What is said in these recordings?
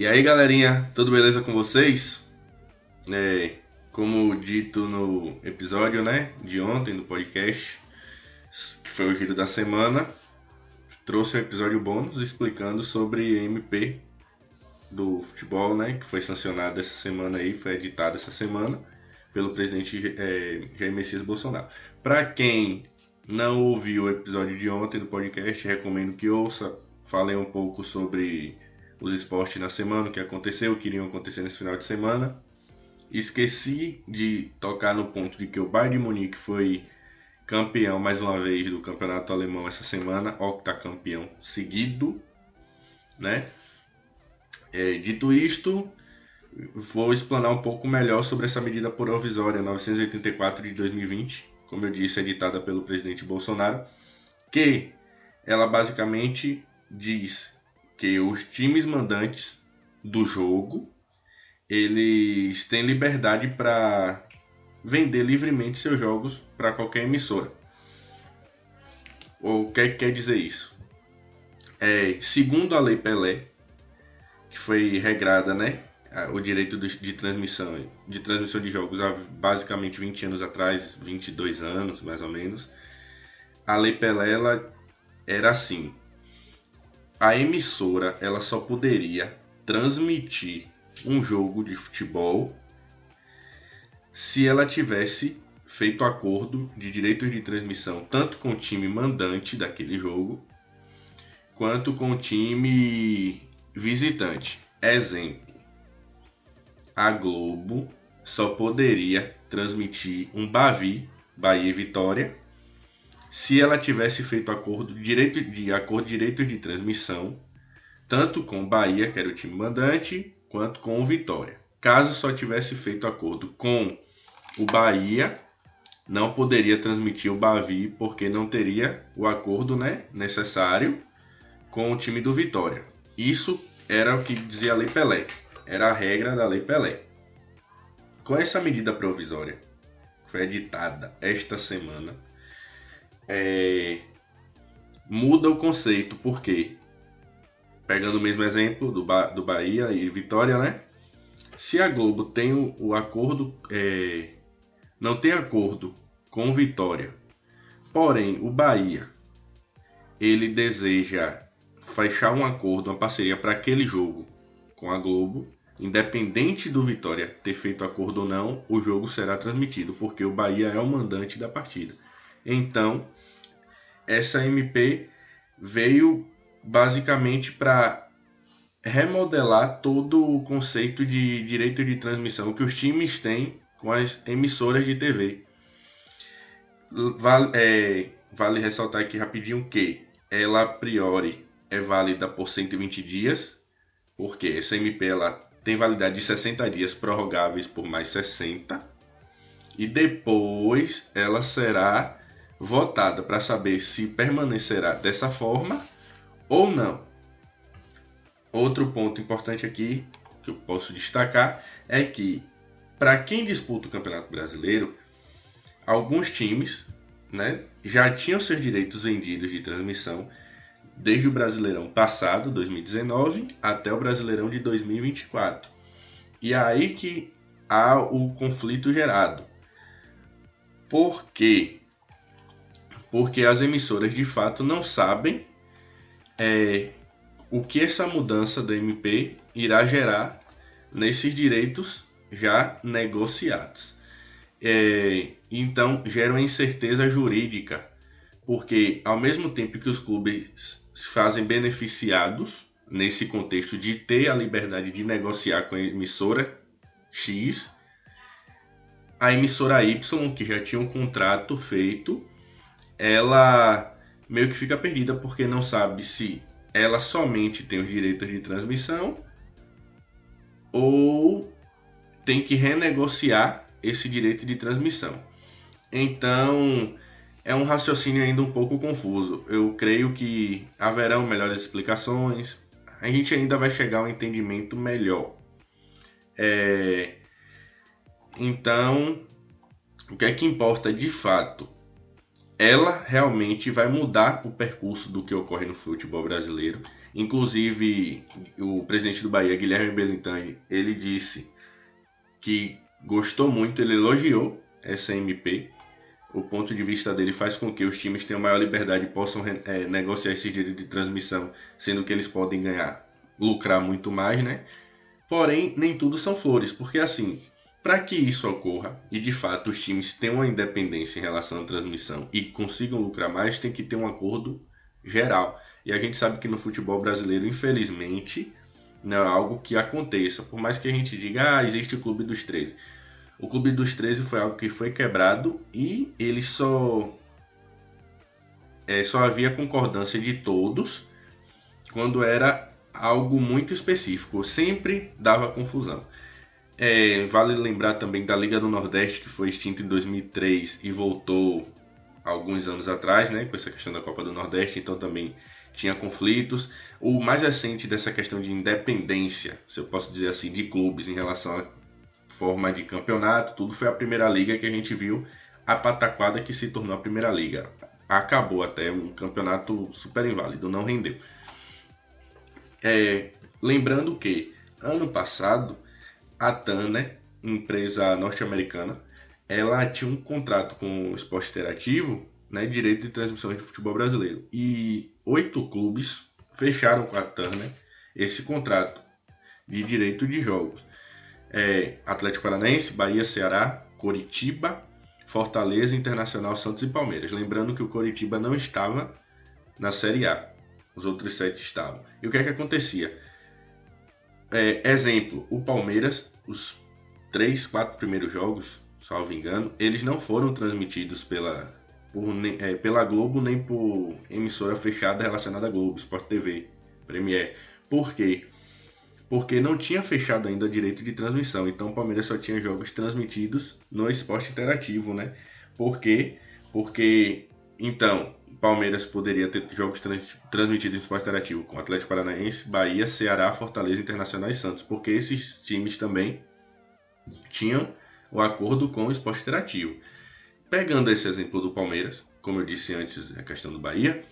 E aí galerinha, tudo beleza com vocês? É, como dito no episódio né, de ontem do podcast, que foi o giro da semana, trouxe um episódio bônus explicando sobre MP do futebol, né, que foi sancionado essa semana aí, foi editado essa semana pelo presidente é, Jair Messias Bolsonaro. Para quem não ouviu o episódio de ontem do podcast, recomendo que ouça. Falei um pouco sobre os esportes na semana, o que aconteceu, o que iriam acontecer nesse final de semana. Esqueci de tocar no ponto de que o Bayern de Munique foi campeão mais uma vez do campeonato alemão essa semana, octacampeão seguido, né? É, dito isto, vou explanar um pouco melhor sobre essa medida provisória 984 de 2020, como eu disse, editada pelo presidente Bolsonaro, que ela basicamente diz que os times mandantes do jogo eles têm liberdade para vender livremente seus jogos para qualquer emissora. O que quer dizer isso? É, segundo a Lei Pelé, que foi regrada, né, o direito de transmissão de transmissão de jogos há basicamente 20 anos atrás, 22 anos mais ou menos, a Lei Pelé ela era assim: a emissora ela só poderia transmitir um jogo de futebol se ela tivesse feito acordo de direitos de transmissão tanto com o time mandante daquele jogo quanto com o time visitante. Exemplo: a Globo só poderia transmitir um Bavi, Bahia e Vitória, se ela tivesse feito acordo direito de acordo de direitos de transmissão tanto com Bahia, que era o time mandante, quanto com o Vitória. Caso só tivesse feito acordo com o Bahia, não poderia transmitir o Bavi porque não teria o acordo né, necessário com o time do Vitória. Isso era o que dizia a Lei Pelé, era a regra da Lei Pelé. Com essa medida provisória, foi editada esta semana, é, muda o conceito, porque pegando o mesmo exemplo do, ba do Bahia e Vitória, né? Se a Globo tem o, o acordo, é, não tem acordo com Vitória, porém o Bahia ele deseja fechar um acordo, uma parceria para aquele jogo com a Globo, independente do Vitória ter feito acordo ou não, o jogo será transmitido, porque o Bahia é o mandante da partida. Então, essa MP veio basicamente para remodelar todo o conceito de direito de transmissão que os times têm com as emissoras de TV. Vale, é, vale ressaltar aqui rapidinho que ela a priori é válida por 120 dias, porque essa MP ela tem validade de 60 dias prorrogáveis por mais 60 e depois ela será votada para saber se permanecerá dessa forma ou não. Outro ponto importante aqui que eu posso destacar é que para quem disputa o Campeonato Brasileiro, alguns times né, já tinham seus direitos vendidos de transmissão desde o Brasileirão passado, 2019, até o Brasileirão de 2024. E é aí que há o conflito gerado. Por quê? Porque as emissoras de fato não sabem é, o que essa mudança da MP irá gerar nesses direitos já negociados. É, então gera uma incerteza jurídica, porque ao mesmo tempo que os clubes se fazem beneficiados nesse contexto de ter a liberdade de negociar com a emissora X, a emissora Y, que já tinha um contrato feito, ela meio que fica perdida porque não sabe se ela somente tem os direitos de transmissão ou tem que renegociar esse direito de transmissão. Então, é um raciocínio ainda um pouco confuso. Eu creio que haverão melhores explicações. A gente ainda vai chegar a um entendimento melhor. É... Então, o que é que importa de fato ela realmente vai mudar o percurso do que ocorre no futebol brasileiro. Inclusive, o presidente do Bahia, Guilherme Belintani, ele disse que gostou muito, ele elogiou essa MP. O ponto de vista dele faz com que os times tenham maior liberdade e possam é, negociar esse direito de transmissão, sendo que eles podem ganhar, lucrar muito mais, né? Porém, nem tudo são flores, porque assim, para que isso ocorra e de fato os times tenham uma independência em relação à transmissão e consigam lucrar mais, tem que ter um acordo geral. E a gente sabe que no futebol brasileiro, infelizmente, não é algo que aconteça. Por mais que a gente diga, ah, existe o Clube dos 13. O Clube dos 13 foi algo que foi quebrado e ele só. É, só havia concordância de todos quando era algo muito específico. Sempre dava confusão. É, vale lembrar também da Liga do Nordeste, que foi extinta em 2003 e voltou alguns anos atrás, né, com essa questão da Copa do Nordeste, então também tinha conflitos. O mais recente dessa questão de independência, se eu posso dizer assim, de clubes em relação à forma de campeonato, tudo foi a Primeira Liga que a gente viu a pataquada que se tornou a Primeira Liga. Acabou até um campeonato super inválido, não rendeu. É, lembrando que ano passado a TAN, né, empresa norte-americana, ela tinha um contrato com o esporte interativo, né, direito de transmissão de futebol brasileiro. E oito clubes fecharam com a TAN né, esse contrato de direito de jogos. É, Atlético Paranaense, Bahia, Ceará, Coritiba, Fortaleza, Internacional, Santos e Palmeiras. Lembrando que o Coritiba não estava na Série A. Os outros sete estavam. E o que é que acontecia? É, exemplo, o Palmeiras, os três, quatro primeiros jogos, salvo engano, eles não foram transmitidos pela, por, é, pela Globo nem por emissora fechada relacionada à Globo, Sport TV, Premier. Por quê? Porque não tinha fechado ainda direito de transmissão, então o Palmeiras só tinha jogos transmitidos no esporte interativo, né? Por quê? Porque, então, Palmeiras poderia ter jogos trans, transmitidos em esporte interativo com Atlético Paranaense, Bahia, Ceará, Fortaleza, Internacional e Santos, porque esses times também tinham o acordo com o esporte interativo. Pegando esse exemplo do Palmeiras, como eu disse antes, a questão do Bahia,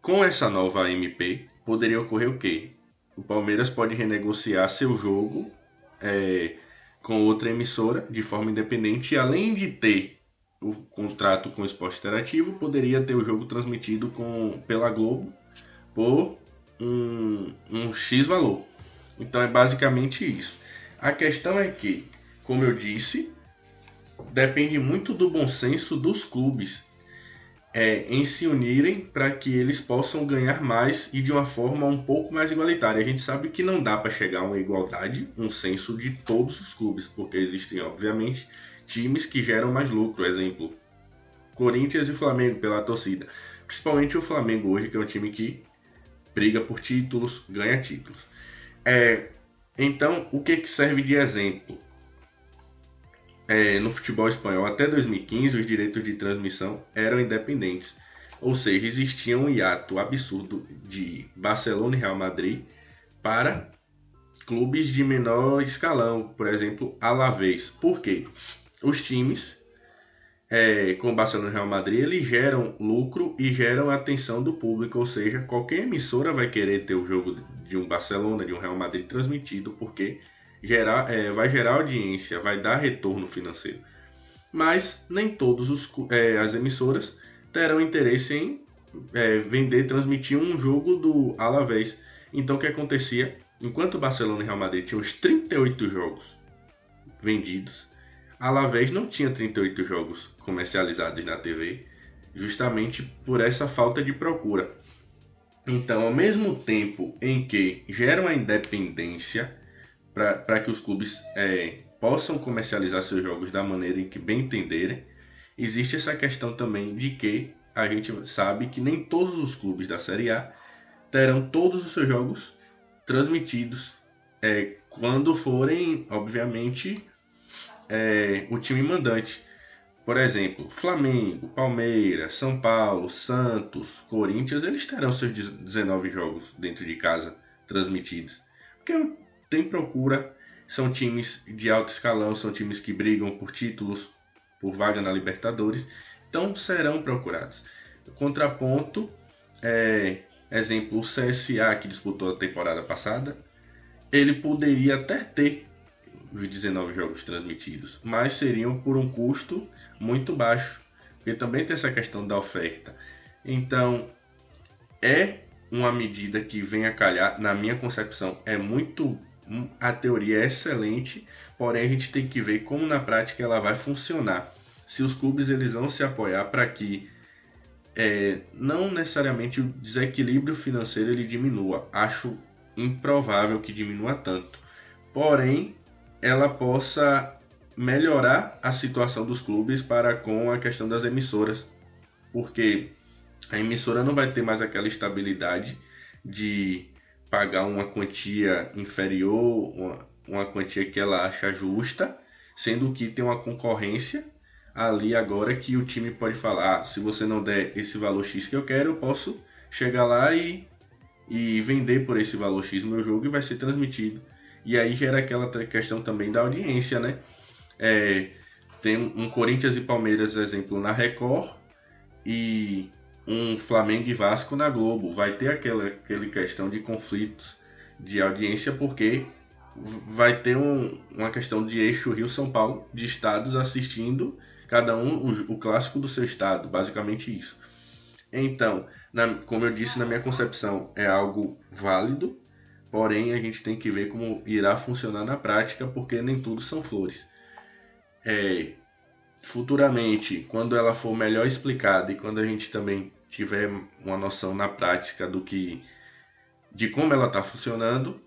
com essa nova MP, poderia ocorrer o quê? O Palmeiras pode renegociar seu jogo é, com outra emissora de forma independente, além de ter o contrato com o esporte interativo, poderia ter o jogo transmitido com, pela Globo por um, um X valor. Então é basicamente isso. A questão é que, como eu disse, depende muito do bom senso dos clubes é, em se unirem para que eles possam ganhar mais e de uma forma um pouco mais igualitária. A gente sabe que não dá para chegar a uma igualdade, um senso de todos os clubes, porque existem, obviamente, times que geram mais lucro. Exemplo, Corinthians e Flamengo pela torcida. Principalmente o Flamengo hoje, que é um time que briga por títulos, ganha títulos. É, então, o que, que serve de exemplo? É, no futebol espanhol, até 2015, os direitos de transmissão eram independentes. Ou seja, existia um hiato absurdo de Barcelona e Real Madrid para clubes de menor escalão, por exemplo, Alavés. Por quê? Os times é, com o Barcelona e Real Madrid, eles geram lucro e geram atenção do público, ou seja, qualquer emissora vai querer ter o jogo de um Barcelona, de um Real Madrid transmitido, porque gerar, é, vai gerar audiência, vai dar retorno financeiro. Mas nem todas é, as emissoras terão interesse em é, vender, transmitir um jogo do Alavés. Então o que acontecia? Enquanto o Barcelona e Real Madrid tinham os 38 jogos vendidos, Alavés não tinha 38 jogos comercializados na TV, justamente por essa falta de procura. Então, ao mesmo tempo em que geram a independência para que os clubes é, possam comercializar seus jogos da maneira em que bem entenderem, existe essa questão também de que a gente sabe que nem todos os clubes da Série A terão todos os seus jogos transmitidos é, quando forem, obviamente, é, o time mandante. Por exemplo, Flamengo, Palmeiras, São Paulo, Santos, Corinthians, eles terão seus 19 jogos dentro de casa transmitidos. Porque tem procura, são times de alto escalão, são times que brigam por títulos, por vaga na Libertadores. então serão procurados. Contraponto, é, exemplo, o CSA que disputou a temporada passada, ele poderia até ter os 19 jogos transmitidos, mas seriam por um custo muito baixo, porque também tem essa questão da oferta. Então, é uma medida que vem a calhar, na minha concepção, é muito. A teoria é excelente, porém a gente tem que ver como na prática ela vai funcionar. Se os clubes eles vão se apoiar para que é, não necessariamente o desequilíbrio financeiro ele diminua. Acho improvável que diminua tanto. Porém, ela possa melhorar a situação dos clubes para com a questão das emissoras, porque a emissora não vai ter mais aquela estabilidade de pagar uma quantia inferior, uma, uma quantia que ela acha justa, sendo que tem uma concorrência ali agora que o time pode falar, ah, se você não der esse valor X que eu quero, eu posso chegar lá e, e vender por esse valor X meu jogo e vai ser transmitido. E aí gera aquela questão também da audiência, né? É, tem um Corinthians e Palmeiras, exemplo, na Record e um Flamengo e Vasco na Globo. Vai ter aquela, aquela questão de conflitos de audiência porque vai ter um, uma questão de eixo Rio-São Paulo, de estados assistindo cada um o, o, clássico do seu estado, basicamente isso. Então, na, como eu disse, na minha concepção, é algo válido, porém a gente tem que ver como irá funcionar na prática, porque nem tudo são flores. É, futuramente, quando ela for melhor explicada e quando a gente também tiver uma noção na prática do que de como ela está funcionando,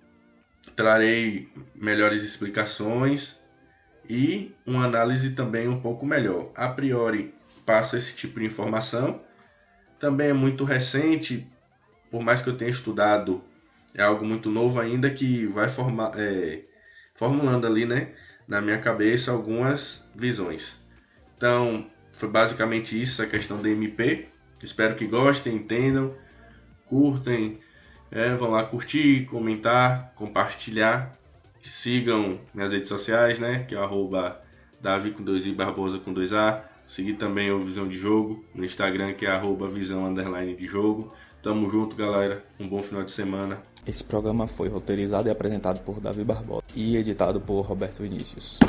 trarei melhores explicações e uma análise também um pouco melhor. A priori, passo esse tipo de informação. Também é muito recente, por mais que eu tenha estudado, é algo muito novo ainda que vai formar, é, formulando ali, né, na minha cabeça algumas visões. Então, foi basicamente isso, a questão da MP. Espero que gostem, entendam, curtem, é, vão lá curtir, comentar, compartilhar. Sigam minhas redes sociais, né? Que é arroba Davi com 2i Barbosa com 2A. Seguir também o Visão de Jogo no Instagram, que é arroba Visão Underline de Jogo. Tamo junto, galera. Um bom final de semana. Esse programa foi roteirizado e apresentado por Davi Barbosa e editado por Roberto Vinícius.